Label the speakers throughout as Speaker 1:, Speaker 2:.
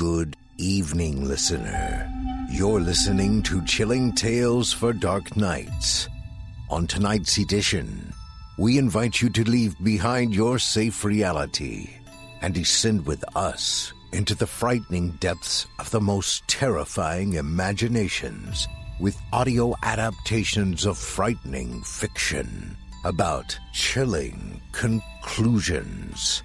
Speaker 1: Good evening, listener. You're listening to Chilling Tales for Dark Nights. On tonight's edition, we invite you to leave behind your safe reality and descend with us into the frightening depths of the most terrifying imaginations with audio adaptations of frightening fiction about chilling conclusions.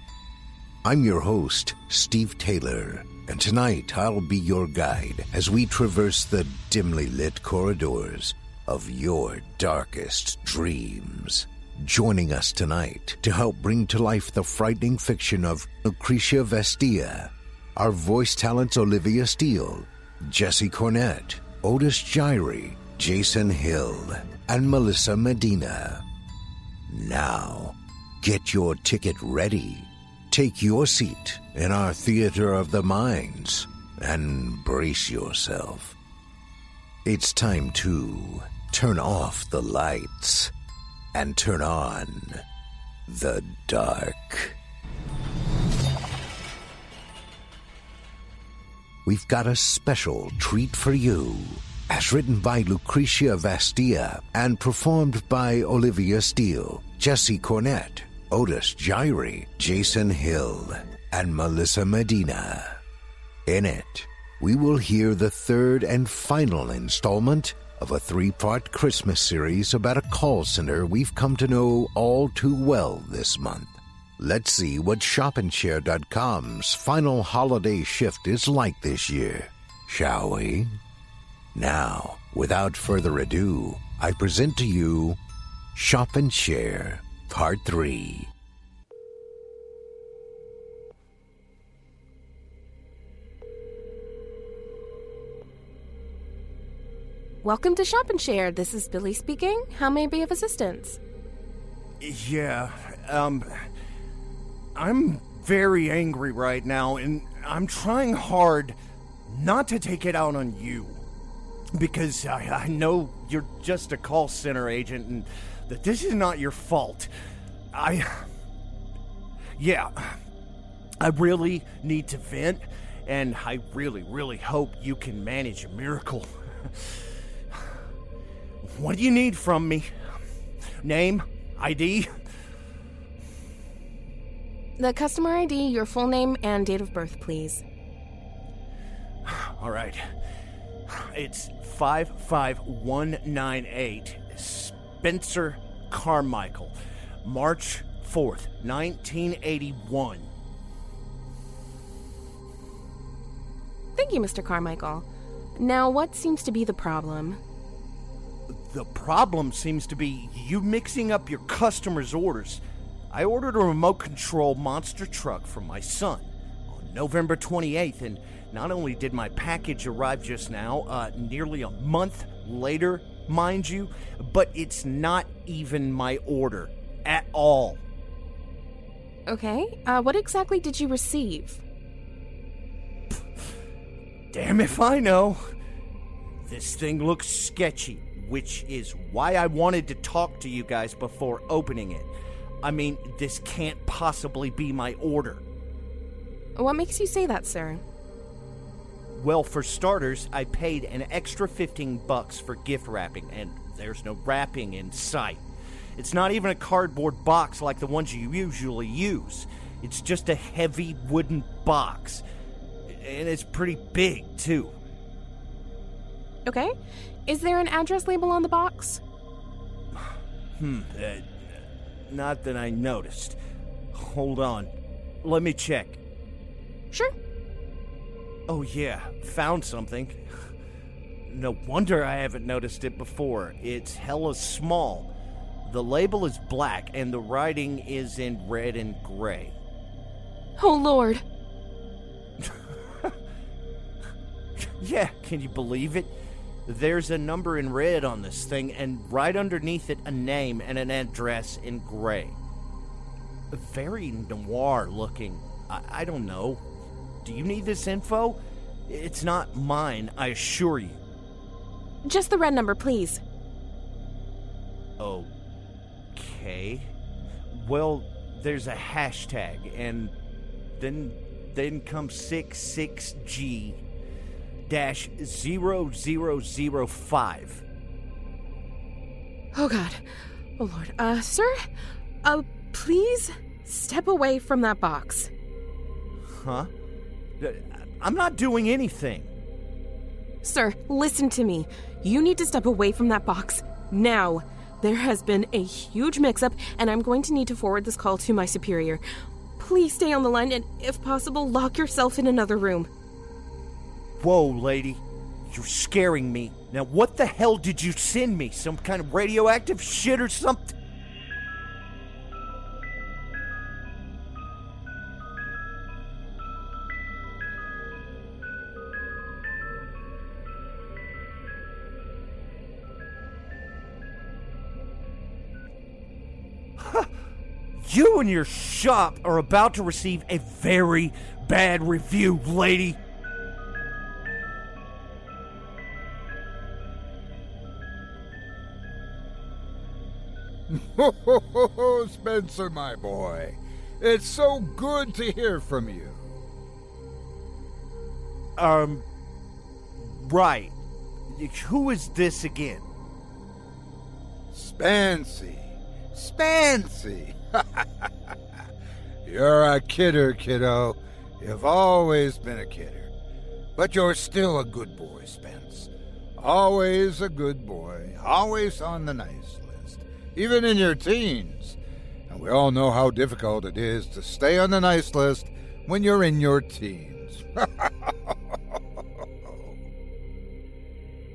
Speaker 1: I'm your host, Steve Taylor, and tonight I'll be your guide as we traverse the dimly lit corridors of your darkest dreams. Joining us tonight to help bring to life the frightening fiction of Lucretia Vestia are voice talents Olivia Steele, Jesse Cornett, Otis Jiry, Jason Hill, and Melissa Medina. Now, get your ticket ready. Take your seat in our theater of the minds and brace yourself. It's time to turn off the lights and turn on the dark. We've got a special treat for you. As written by Lucretia Vastia and performed by Olivia Steele, Jesse Cornett, Otis Jiry, Jason Hill, and Melissa Medina. In it, we will hear the third and final installment of a three part Christmas series about a call center we've come to know all too well this month. Let's see what ShopandShare.com's final holiday shift is like this year, shall we? Now, without further ado, I present to you Shop and Share Part 3.
Speaker 2: welcome to Shop and Share. This is Billy speaking. How may I be of assistance?
Speaker 3: Yeah, um, I'm very angry right now, and I'm trying hard not to take it out on you. Because I, I know you're just a call center agent and that this is not your fault. I. Yeah. I really need to vent, and I really, really hope you can manage a miracle. what do you need from me? Name? ID?
Speaker 2: The customer ID, your full name, and date of birth, please.
Speaker 3: All right. It's 55198 Spencer Carmichael, March 4th, 1981.
Speaker 2: Thank you, Mr. Carmichael. Now, what seems to be the problem?
Speaker 3: The problem seems to be you mixing up your customers' orders. I ordered a remote control monster truck for my son on November 28th, and not only did my package arrive just now, uh, nearly a month later, mind you, but it's not even my order at all.
Speaker 2: Okay, uh, what exactly did you receive?
Speaker 3: Damn if I know. This thing looks sketchy, which is why I wanted to talk to you guys before opening it. I mean, this can't possibly be my order.
Speaker 2: What makes you say that, sir?
Speaker 3: Well, for starters, I paid an extra 15 bucks for gift wrapping, and there's no wrapping in sight. It's not even a cardboard box like the ones you usually use. It's just a heavy wooden box. And it's pretty big, too.
Speaker 2: Okay. Is there an address label on the box?
Speaker 3: Hmm, uh, not that I noticed. Hold on. Let me check.
Speaker 2: Sure.
Speaker 3: Oh, yeah, found something. No wonder I haven't noticed it before. It's hella small. The label is black and the writing is in red and gray.
Speaker 2: Oh, Lord.
Speaker 3: Yeah, can you believe it? There's a number in red on this thing, and right underneath it, a name and an address in gray. Very noir looking. I, I don't know. Do you need this info? It's not mine, I assure you.
Speaker 2: Just the red number, please. Oh.
Speaker 3: Okay. Well, there's a hashtag, and then then comes 66G dash 0005.
Speaker 2: Oh, God. Oh, Lord. Uh, sir? Uh, please step away from that box.
Speaker 3: Huh? I'm not doing anything.
Speaker 2: Sir, listen to me. You need to step away from that box. Now. There has been a huge mix up, and I'm going to need to forward this call to my superior. Please stay on the line and, if possible, lock yourself in another room.
Speaker 3: Whoa, lady. You're scaring me. Now, what the hell did you send me? Some kind of radioactive shit or something? You and your shop are about to receive a very bad review, lady.
Speaker 4: Spencer, my boy. It's so good to hear from you.
Speaker 3: Um, right. Who is this again?
Speaker 4: Spancy. Spancy. You're a kidder, kiddo. You've always been a kidder. But you're still a good boy, Spence. Always a good boy. Always on the nice list. Even in your teens. And we all know how difficult it is to stay on the nice list when you're in your teens.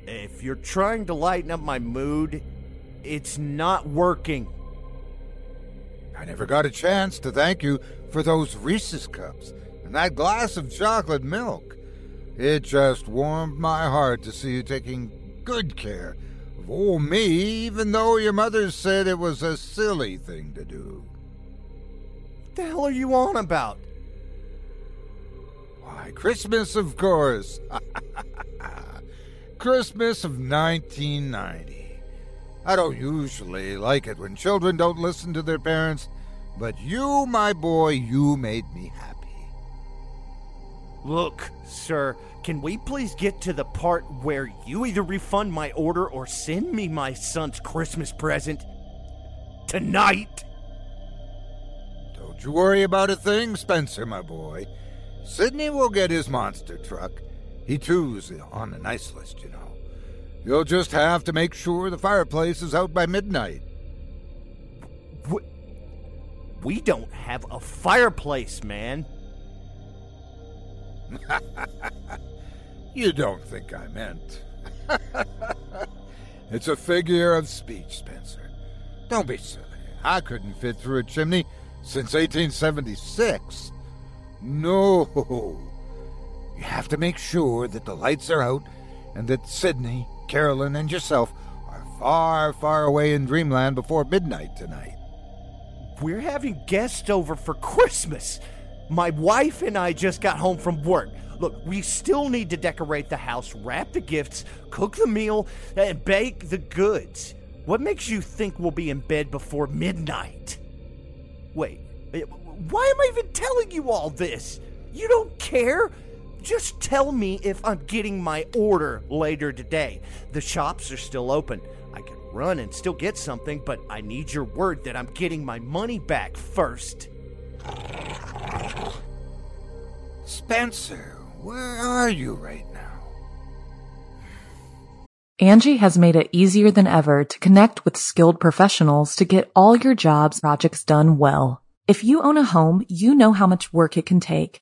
Speaker 3: If you're trying to lighten up my mood, it's not working.
Speaker 4: I never got a chance to thank you for those Reese's cups and that glass of chocolate milk. It just warmed my heart to see you taking good care of old me, even though your mother said it was a silly thing to do.
Speaker 3: What the hell are you on about?
Speaker 4: Why, Christmas, of course. Christmas of 1990. I don't usually like it when children don't listen to their parents, but you, my boy, you made me happy.
Speaker 3: Look, sir, can we please get to the part where you either refund my order or send me my son's Christmas present? Tonight!
Speaker 4: Don't you worry about a thing, Spencer, my boy. Sidney will get his monster truck. He too's on the nice list, you know. You'll just have to make sure the fireplace is out by midnight.
Speaker 3: We, we don't have a fireplace, man.
Speaker 4: you don't think I meant. it's a figure of speech, Spencer. Don't be silly. I couldn't fit through a chimney since 1876. No. You have to make sure that the lights are out and that Sidney, Carolyn, and yourself are far, far away in dreamland before midnight tonight.
Speaker 3: We're having guests over for Christmas. My wife and I just got home from work. Look, we still need to decorate the house, wrap the gifts, cook the meal, and bake the goods. What makes you think we'll be in bed before midnight? Wait, eh, why am I even telling you all this? You don't care? Just tell me if I'm getting my order later today. The shops are still open. I can run and still get something, but I need your word that I'm getting my money back first.
Speaker 4: Spencer, where are you right now?
Speaker 5: Angie has made it easier than ever to connect with skilled professionals to get all your jobs projects done well. If you own a home, you know how much work it can take,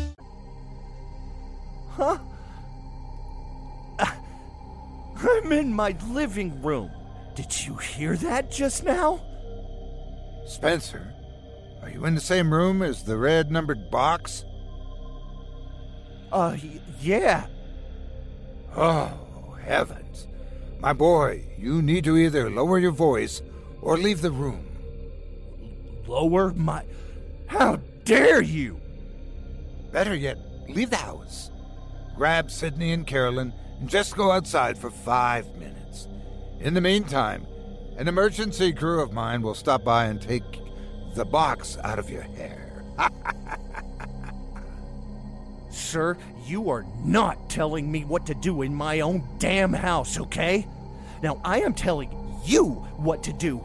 Speaker 3: Huh? I'm in my living room. Did you hear that just now?
Speaker 4: Spencer, are you in the same room as the red numbered box?
Speaker 3: Uh, yeah.
Speaker 4: Oh, heavens. My boy, you need to either lower your voice or leave the room.
Speaker 3: Lower my. How dare you!
Speaker 4: Better yet, leave the house. Grab Sidney and Carolyn and just go outside for five minutes. In the meantime, an emergency crew of mine will stop by and take the box out of your hair.
Speaker 3: Sir, you are not telling me what to do in my own damn house, okay? Now I am telling you what to do.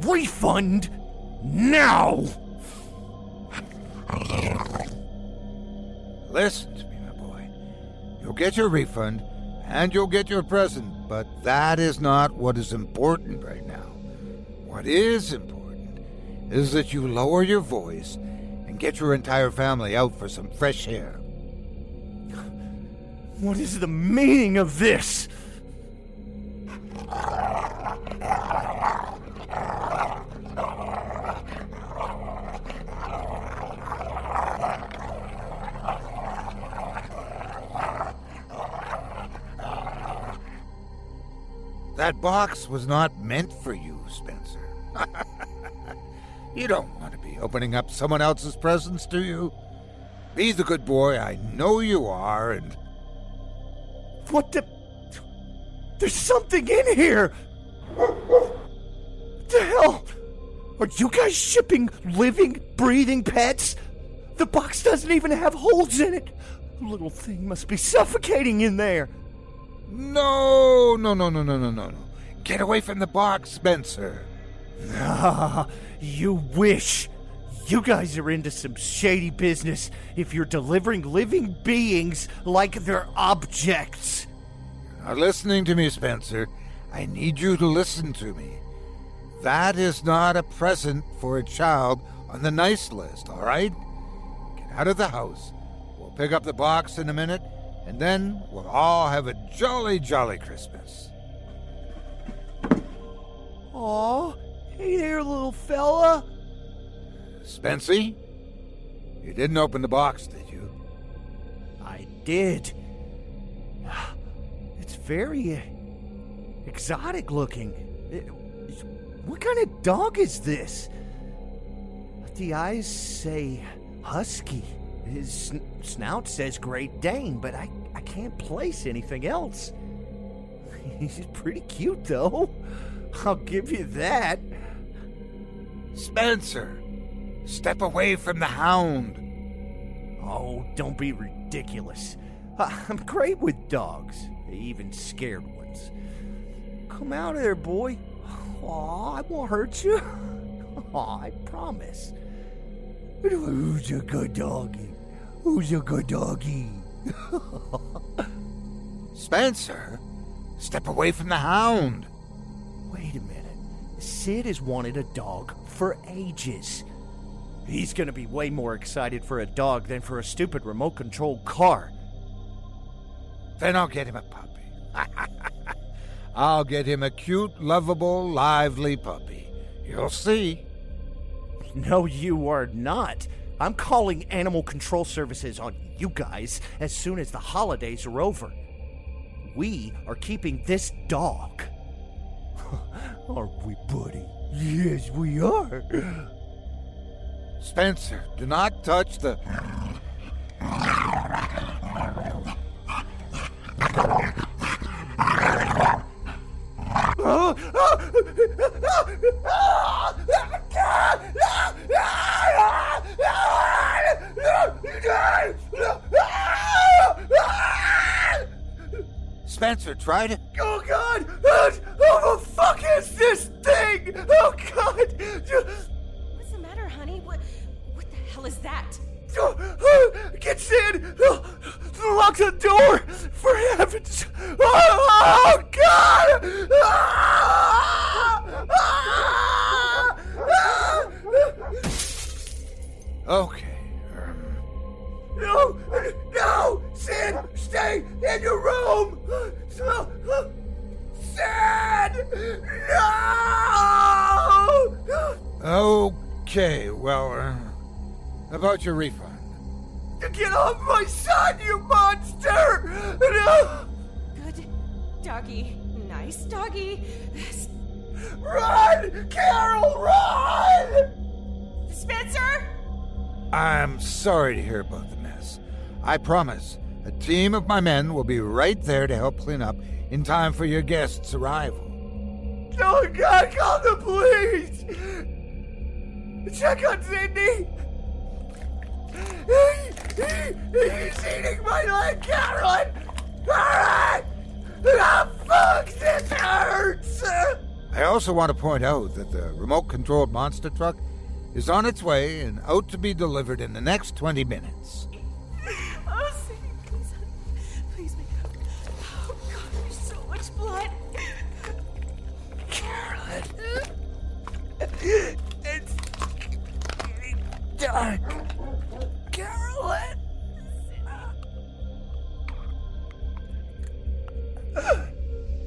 Speaker 3: Refund now!
Speaker 4: Listen You'll get your refund and you'll get your present, but that is not what is important right now. What is important is that you lower your voice and get your entire family out for some fresh air.
Speaker 3: What is the meaning of this?
Speaker 4: That box was not meant for you, Spencer. you don't want to be opening up someone else's presents, do you? Be the good boy I know you are, and.
Speaker 3: What the? There's something in here! What the hell? Are you guys shipping living, breathing pets? The box doesn't even have holes in it. The little thing must be suffocating in there.
Speaker 4: No, no, no, no, no, no, no, no. Get away from the box, Spencer.
Speaker 3: Ah, you wish. You guys are into some shady business if you're delivering living beings like they're objects.
Speaker 4: You're not listening to me, Spencer. I need you to listen to me. That is not a present for a child on the nice list, all right? Get out of the house. We'll pick up the box in a minute, and then we'll all have a jolly, jolly Christmas.
Speaker 3: Aw, hey there, little fella.
Speaker 4: Spency, you didn't open the box, did you?
Speaker 3: I did. It's very exotic looking. What kind of dog is this? The eyes say husky. His sn- snout says Great Dane, but I, I can't place anything else. He's pretty cute, though. I'll give you that.
Speaker 4: Spencer, step away from the hound.
Speaker 3: Oh, don't be ridiculous. I'm great with dogs, even scared ones. Come out of there, boy. Aw, I won't hurt you. Aw, I promise. Who's a good doggy? Who's a good doggy?
Speaker 4: Spencer, step away from the hound.
Speaker 3: Wait a minute. Sid has wanted a dog for ages. He's gonna be way more excited for a dog than for a stupid remote controlled car.
Speaker 4: Then I'll get him a puppy. I'll get him a cute, lovable, lively puppy. You'll see.
Speaker 3: No, you are not. I'm calling Animal Control Services on you guys as soon as the holidays are over. We are keeping this dog. Aren't we, buddy? Yes, we are.
Speaker 4: Spencer, do not touch the. Spencer, try I promise, a team of my men will be right there to help clean up in time for your guest's arrival.
Speaker 3: Oh God, call the police! Check on Sydney! He, he, he's eating my leg, Carolyn! Alright! Ah, fuck, this hurts!
Speaker 4: I also want to point out that the remote controlled monster truck is on its way and out to be delivered in the next 20 minutes.
Speaker 3: Carolyn!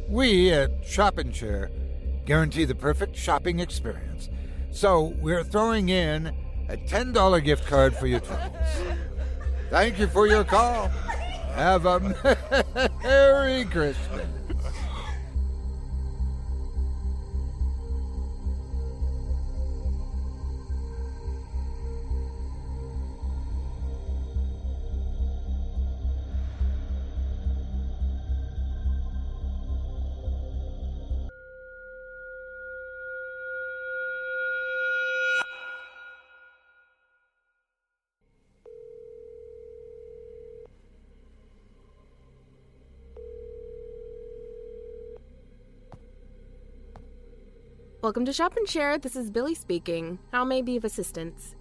Speaker 4: We at Shop and Share guarantee the perfect shopping experience. So we're throwing in a $10 gift card for your troubles. Thank you for your call. Have a Merry Christmas.
Speaker 2: Welcome to Shop and Share. This is Billy speaking. How may I be of assistance?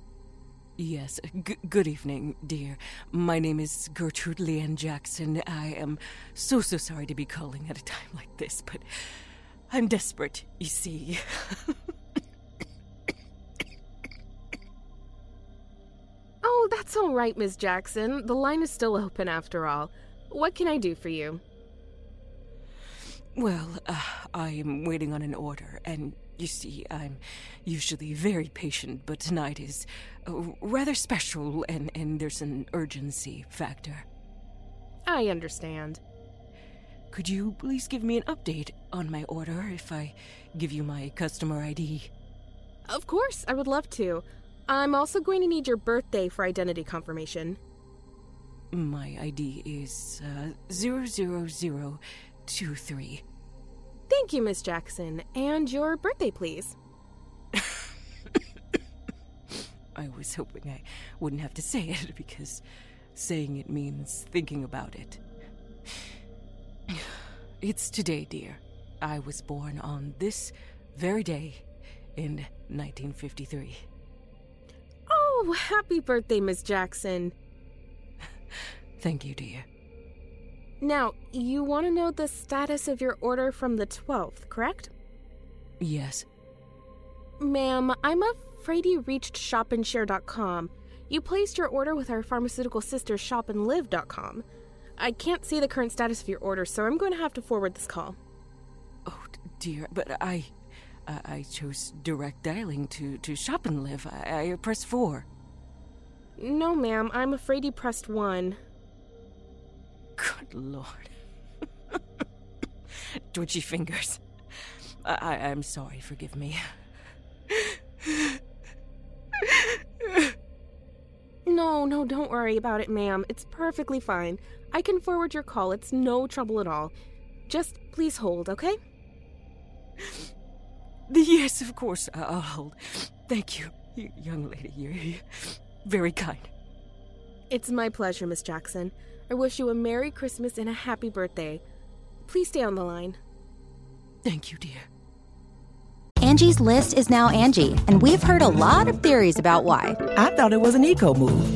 Speaker 6: Yes, G- good evening, dear. My name is Gertrude Leanne Jackson. I am so, so sorry to be calling at a time like this, but I'm desperate, you see.
Speaker 2: oh, that's all right, Miss Jackson. The line is still open after all. What can I do for you?
Speaker 6: Well, uh, I am waiting on an order, and you see, I'm usually very patient, but tonight is uh, rather special, and, and there's an urgency factor.
Speaker 2: I understand.
Speaker 6: Could you please give me an update on my order if I give you my customer ID?
Speaker 2: Of course, I would love to. I'm also going to need your birthday for identity confirmation.
Speaker 6: My ID is uh, 00023.
Speaker 2: Thank you, Miss Jackson. And your birthday, please.
Speaker 6: I was hoping I wouldn't have to say it because saying it means thinking about it. It's today, dear. I was born on this very day in 1953.
Speaker 2: Oh, happy birthday, Miss Jackson.
Speaker 6: Thank you, dear.
Speaker 2: Now, you want to know the status of your order from the 12th, correct?
Speaker 6: Yes.
Speaker 2: Ma'am, I'm afraid you reached shopandshare.com. You placed your order with our pharmaceutical sister shopandlive.com. I can't see the current status of your order, so I'm going to have to forward this call.
Speaker 6: Oh, dear, but I. I, I chose direct dialing to, to Shop and Live. I, I pressed 4.
Speaker 2: No, ma'am, I'm afraid you pressed 1.
Speaker 6: Good lord. Twitchy fingers. I, I, I'm sorry, forgive me.
Speaker 2: No, no, don't worry about it, ma'am. It's perfectly fine. I can forward your call. It's no trouble at all. Just please hold, okay?
Speaker 6: Yes, of course, I'll hold. Thank you young lady. You're very kind.
Speaker 2: It's my pleasure, Miss Jackson. I wish you a Merry Christmas and a Happy Birthday. Please stay on the line.
Speaker 6: Thank you, dear.
Speaker 7: Angie's list is now Angie, and we've heard a lot of theories about why.
Speaker 8: I thought it was an eco move.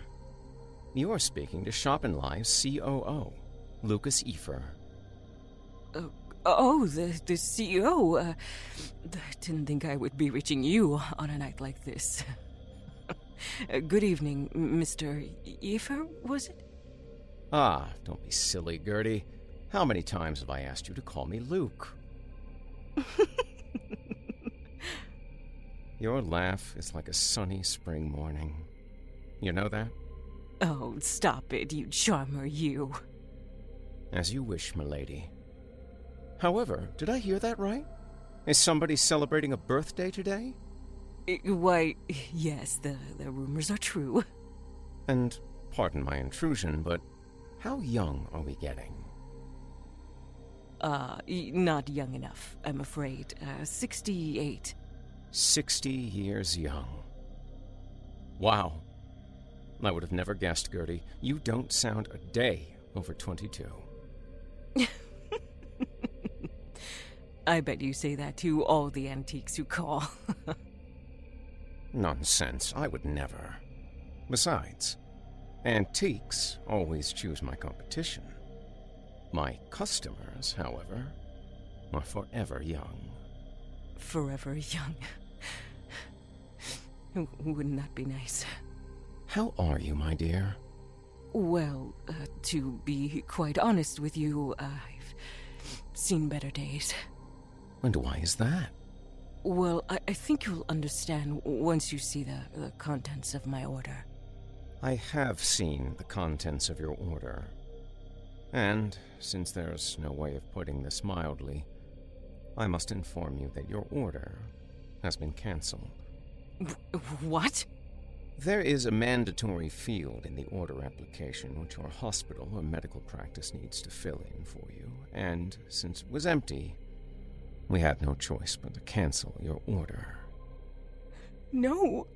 Speaker 9: You are speaking to Shop and Live's COO, Lucas Efer.
Speaker 6: Uh, oh, the, the CEO. Uh, I didn't think I would be reaching you on a night like this. uh, good evening, Mr. Efer, was it?
Speaker 9: Ah, don't be silly, Gertie. How many times have I asked you to call me Luke? Your laugh is like a sunny spring morning. You know that?
Speaker 6: Oh, stop it, you charmer, you.
Speaker 9: As you wish, milady. However, did I hear that right? Is somebody celebrating a birthday today?
Speaker 6: Uh, Why, yes, the, the rumors are true.
Speaker 9: And pardon my intrusion, but how young are we getting?
Speaker 6: Uh, not young enough, I'm afraid. Uh, 68.
Speaker 9: 60 years young. Wow. I would have never guessed, Gertie. You don't sound a day over 22.
Speaker 6: I bet you say that to all the antiques you call.
Speaker 9: Nonsense. I would never. Besides, antiques always choose my competition. My customers, however, are forever young.
Speaker 6: Forever young. Wouldn't that be nice?
Speaker 9: How are you, my dear?
Speaker 6: Well, uh, to be quite honest with you, I've seen better days.
Speaker 9: And why is that?
Speaker 6: Well, I, I think you'll understand once you see the, the contents of my order.
Speaker 9: I have seen the contents of your order. And, since there's no way of putting this mildly, I must inform you that your order has been cancelled.
Speaker 6: What?
Speaker 9: There is a mandatory field in the order application which your hospital or medical practice needs to fill in for you, and since it was empty, we had no choice but to cancel your order.
Speaker 6: No.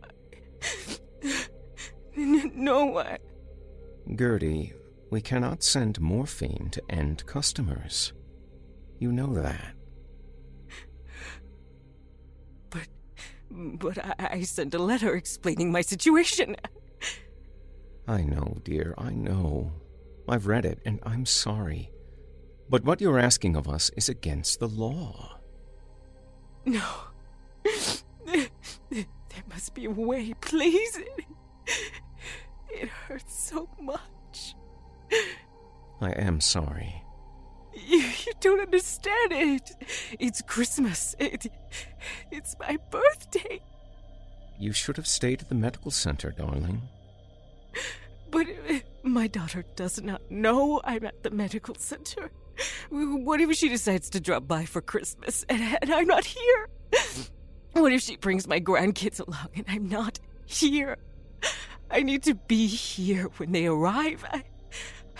Speaker 6: No, I...
Speaker 9: Gertie, we cannot send morphine to end customers. You know that.
Speaker 6: But I, I sent a letter explaining my situation.
Speaker 9: I know, dear, I know. I've read it, and I'm sorry. But what you're asking of us is against the law.
Speaker 6: No. There must be a way, please. It, it hurts so much.
Speaker 9: I am sorry.
Speaker 6: You, you don't understand it. It's Christmas. It, it's my birthday.
Speaker 9: You should have stayed at the medical center, darling.
Speaker 6: But uh, my daughter does not know I'm at the medical center. What if she decides to drop by for Christmas and, and I'm not here? What if she brings my grandkids along and I'm not here? I need to be here when they arrive. I,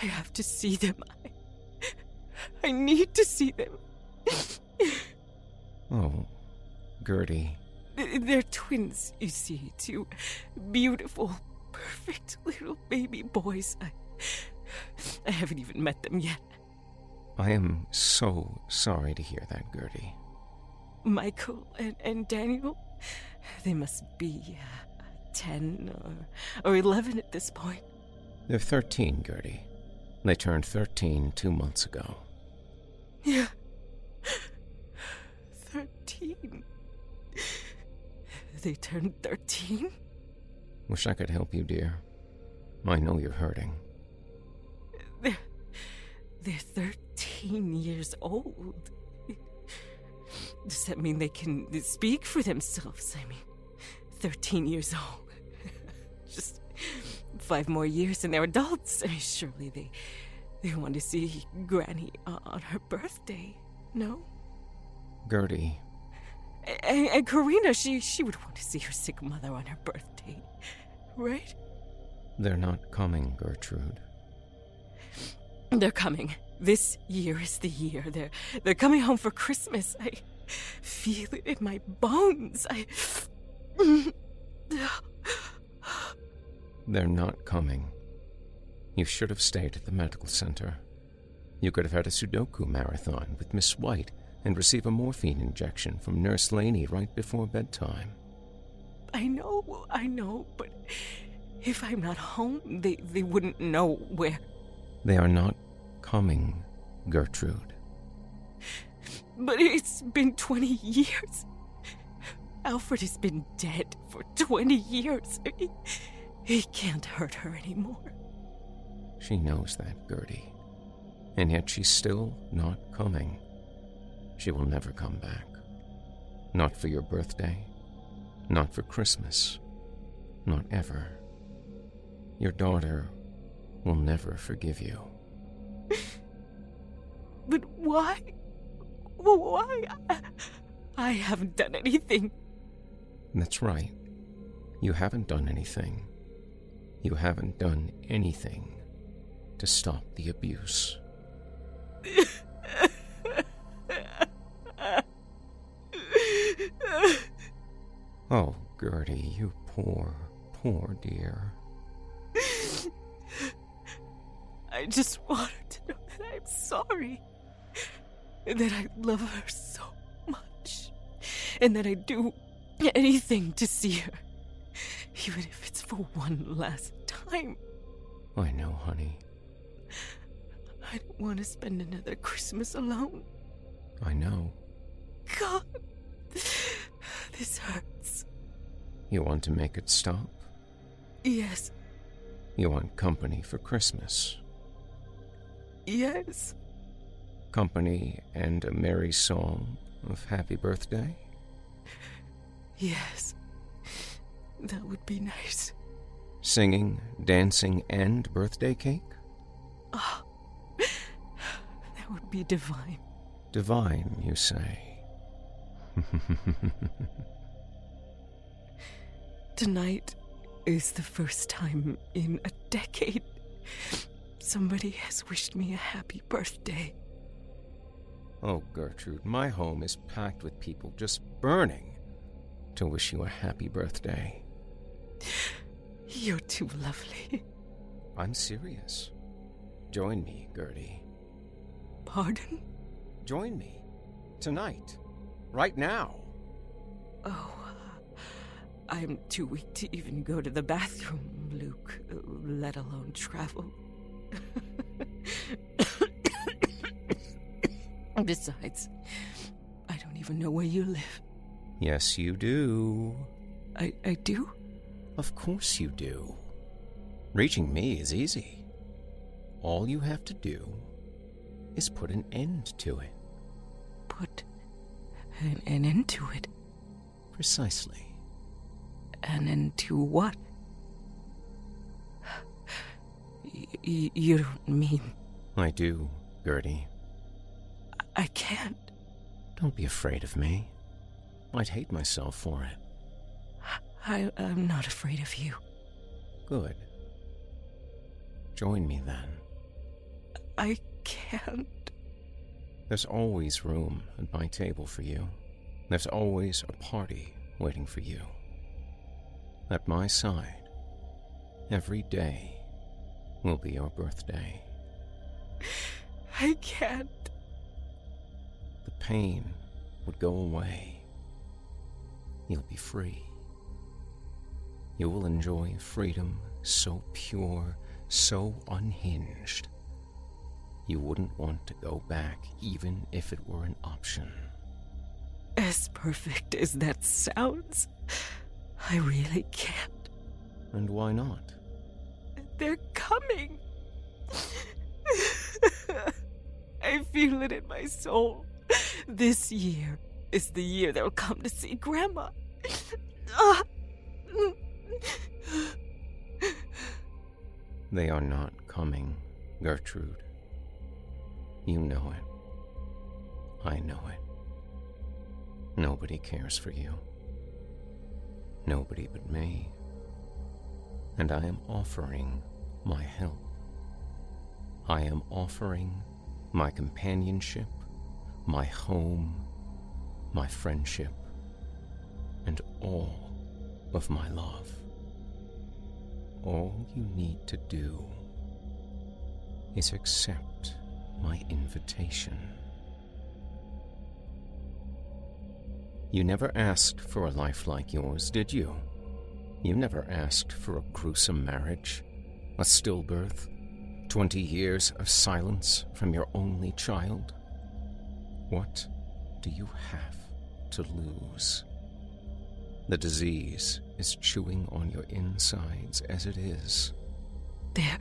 Speaker 6: I have to see them. I, I need to see them.
Speaker 9: Oh, Gertie.
Speaker 6: They're twins, you see. Two beautiful, perfect little baby boys. I, I haven't even met them yet.
Speaker 9: I am so sorry to hear that, Gertie.
Speaker 6: Michael and, and Daniel, they must be uh, 10 or, or 11 at this point.
Speaker 9: They're 13, Gertie. They turned 13 two months ago.
Speaker 6: Yeah. 13. They turned 13?
Speaker 9: Wish I could help you, dear. I know you're hurting.
Speaker 6: They're, they're 13 years old. Does that mean they can speak for themselves? I mean, 13 years old. Just five more years and they're adults. I mean, surely they, they want to see Granny on her birthday, no?
Speaker 9: Gertie,
Speaker 6: And, and Karina, she, she would want to see her sick mother on her birthday, right?
Speaker 9: they're not coming, Gertrude.
Speaker 6: They're coming. This year is the year. They're they're coming home for Christmas. I feel it in my bones. I
Speaker 9: They're not coming. You should have stayed at the medical center. You could have had a Sudoku marathon with Miss White and receive a morphine injection from Nurse Laney right before bedtime.
Speaker 6: I know, I know, but if I'm not home, they they wouldn't know where.
Speaker 9: They are not coming, Gertrude.
Speaker 6: But it's been 20 years. Alfred has been dead for 20 years. He, he can't hurt her anymore.
Speaker 9: She knows that, Gertie. And yet she's still not coming. She will never come back. Not for your birthday. Not for Christmas. Not ever. Your daughter will never forgive you.
Speaker 6: But why? Why? I, I haven't done anything.
Speaker 9: That's right. You haven't done anything. You haven't done anything to stop the abuse. Oh, Gertie, you poor, poor dear.
Speaker 6: I just want her to know that I'm sorry. And that I love her so much. And that I'd do anything to see her. Even if it's for one last time.
Speaker 9: I know, honey.
Speaker 6: I don't want to spend another Christmas alone.
Speaker 9: I know.
Speaker 6: God. This hurts.
Speaker 9: You want to make it stop?
Speaker 6: Yes.
Speaker 9: You want company for Christmas?
Speaker 6: Yes.
Speaker 9: Company and a merry song of happy birthday?
Speaker 6: Yes. That would be nice.
Speaker 9: Singing, dancing, and birthday cake?
Speaker 6: Oh, that would be divine.
Speaker 9: Divine, you say.
Speaker 6: Tonight is the first time in a decade somebody has wished me a happy birthday.
Speaker 9: Oh, Gertrude, my home is packed with people just burning to wish you a happy birthday.
Speaker 6: You're too lovely.
Speaker 9: I'm serious. Join me, Gertie.
Speaker 6: Pardon?
Speaker 9: Join me. Tonight. Right now.
Speaker 6: Oh, I'm too weak to even go to the bathroom, Luke, let alone travel. Besides, I don't even know where you live.
Speaker 9: Yes, you do.
Speaker 6: I, I do?
Speaker 9: Of course you do. Reaching me is easy. All you have to do is put an end to it.
Speaker 6: Put an, an end to it?
Speaker 9: Precisely.
Speaker 6: An end to what? Y- you don't mean.
Speaker 9: I do, Gertie.
Speaker 6: I can't.
Speaker 9: Don't be afraid of me. I'd hate myself for it.
Speaker 6: I, I'm not afraid of you.
Speaker 9: Good. Join me then.
Speaker 6: I can't.
Speaker 9: There's always room at my table for you. There's always a party waiting for you. At my side, every day will be your birthday.
Speaker 6: I can't.
Speaker 9: The pain would go away. You'll be free. You will enjoy freedom so pure, so unhinged. You wouldn't want to go back even if it were an option.
Speaker 6: As perfect as that sounds, I really can't.
Speaker 9: And why not?
Speaker 6: They're coming. I feel it in my soul. This year is the year they'll come to see Grandma.
Speaker 9: They are not coming, Gertrude. You know it. I know it. Nobody cares for you. Nobody but me. And I am offering my help. I am offering my companionship, my home, my friendship, and all of my love. All you need to do is accept my invitation. You never asked for a life like yours, did you? You never asked for a gruesome marriage, a stillbirth, twenty years of silence from your only child. What do you have to lose? The disease is chewing on your insides as it is.
Speaker 6: They're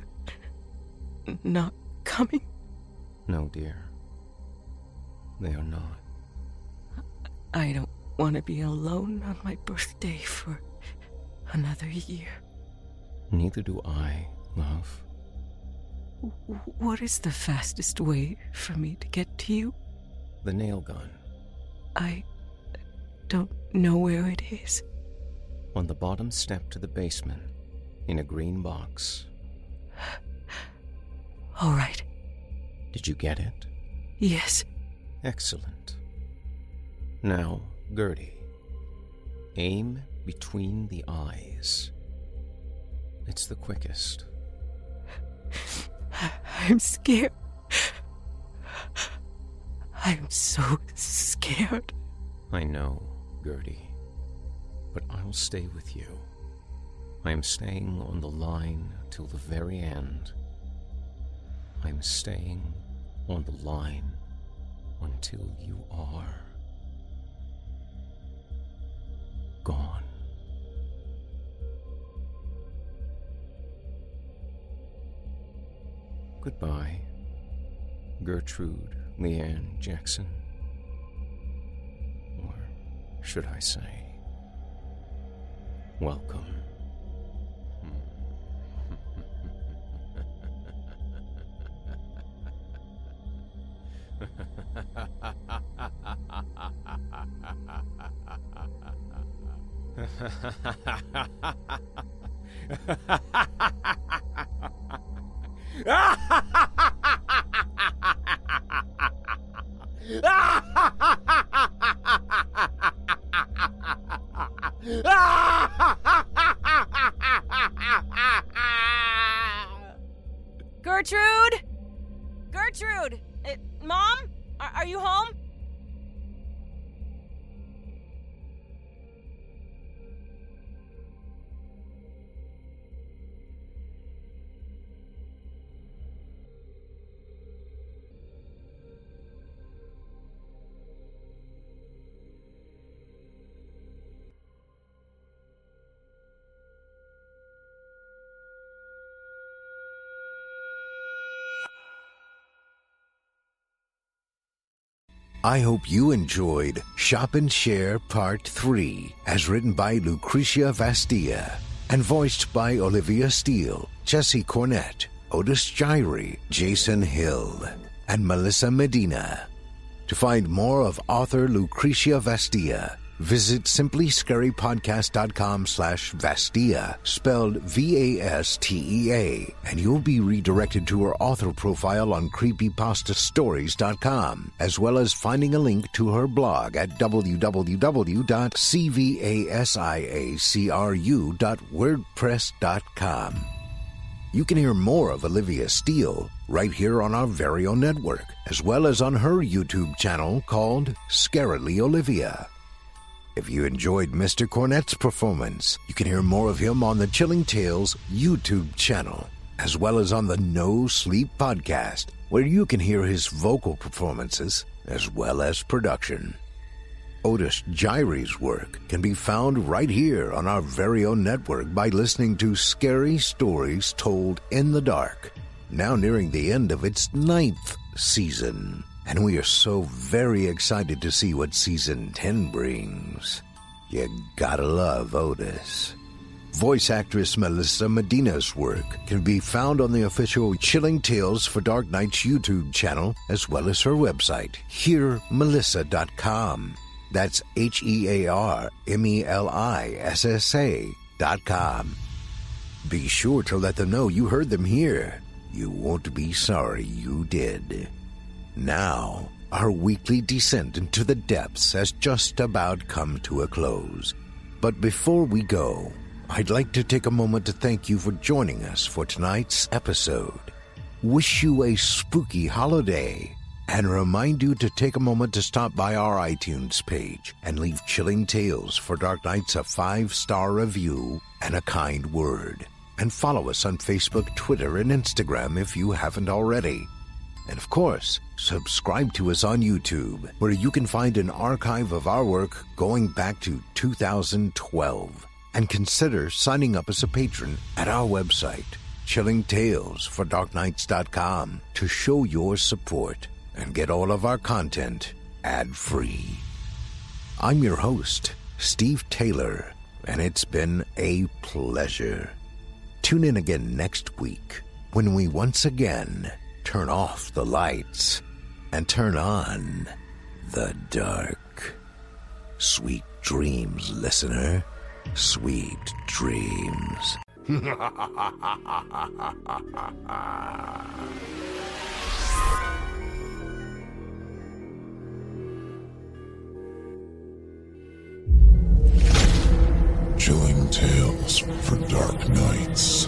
Speaker 6: not coming.
Speaker 9: No, dear. They are not.
Speaker 6: I don't want to be alone on my birthday for another year.
Speaker 9: Neither do I, love.
Speaker 6: What is the fastest way for me to get to you?
Speaker 9: The nail gun
Speaker 6: I don't know where it is.
Speaker 9: on the bottom step to the basement in a green box.
Speaker 6: All right.
Speaker 9: Did you get it?
Speaker 6: Yes.
Speaker 9: Excellent. Now, Gertie, aim between the eyes. It's the quickest.
Speaker 6: I'm scared. I'm so scared.
Speaker 9: I know, Gertie, but I'll stay with you. I am staying on the line till the very end. I'm staying on the line until you are gone. Goodbye, Gertrude Leanne Jackson. Or should I say, welcome.
Speaker 10: Gertrude? Gertrude! Uh, Mom? Are, are you home?
Speaker 1: I hope you enjoyed Shop and Share Part 3, as written by Lucretia Vastea and voiced by Olivia Steele, Jesse Cornett, Otis Jiry, Jason Hill, and Melissa Medina. To find more of author Lucretia Vastea, visit simplyscarypodcast.com slash Vastea, spelled V-A-S-T-E-A, and you'll be redirected to her author profile on creepypastastories.com, as well as finding a link to her blog at www.cvasiacru.wordpress.com. You can hear more of Olivia Steele right here on our very own network, as well as on her YouTube channel called Scarily Olivia. If you enjoyed Mr. Cornett's performance, you can hear more of him on the Chilling Tales YouTube channel, as well as on the No Sleep podcast, where you can hear his vocal performances as well as production. Otis Jiry's work can be found right here on our very own network by listening to Scary Stories Told in the Dark, now nearing the end of its ninth season. And we are so very excited to see what season 10 brings. You gotta love Otis. Voice actress Melissa Medina's work can be found on the official Chilling Tales for Dark Nights YouTube channel, as well as her website, hearmelissa.com. That's H E A R M E L I S S A dot com. Be sure to let them know you heard them here. You won't be sorry you did. Now, our weekly descent into the depths has just about come to a close. But before we go, I'd like to take a moment to thank you for joining us for tonight's episode. Wish you a spooky holiday and remind you to take a moment to stop by our iTunes page and leave Chilling Tales for Dark Nights a five star review and a kind word. And follow us on Facebook, Twitter, and Instagram if you haven't already. And of course, subscribe to us on YouTube, where you can find an archive of our work going back to 2012. And consider signing up as a patron at our website, Chilling Tales for chillingtalesfordarknights.com, to show your support and get all of our content ad free. I'm your host, Steve Taylor, and it's been a pleasure. Tune in again next week when we once again turn off the lights and turn on the dark. Sweet dreams, listener. Sweet dreams.
Speaker 11: Chilling tales for dark nights.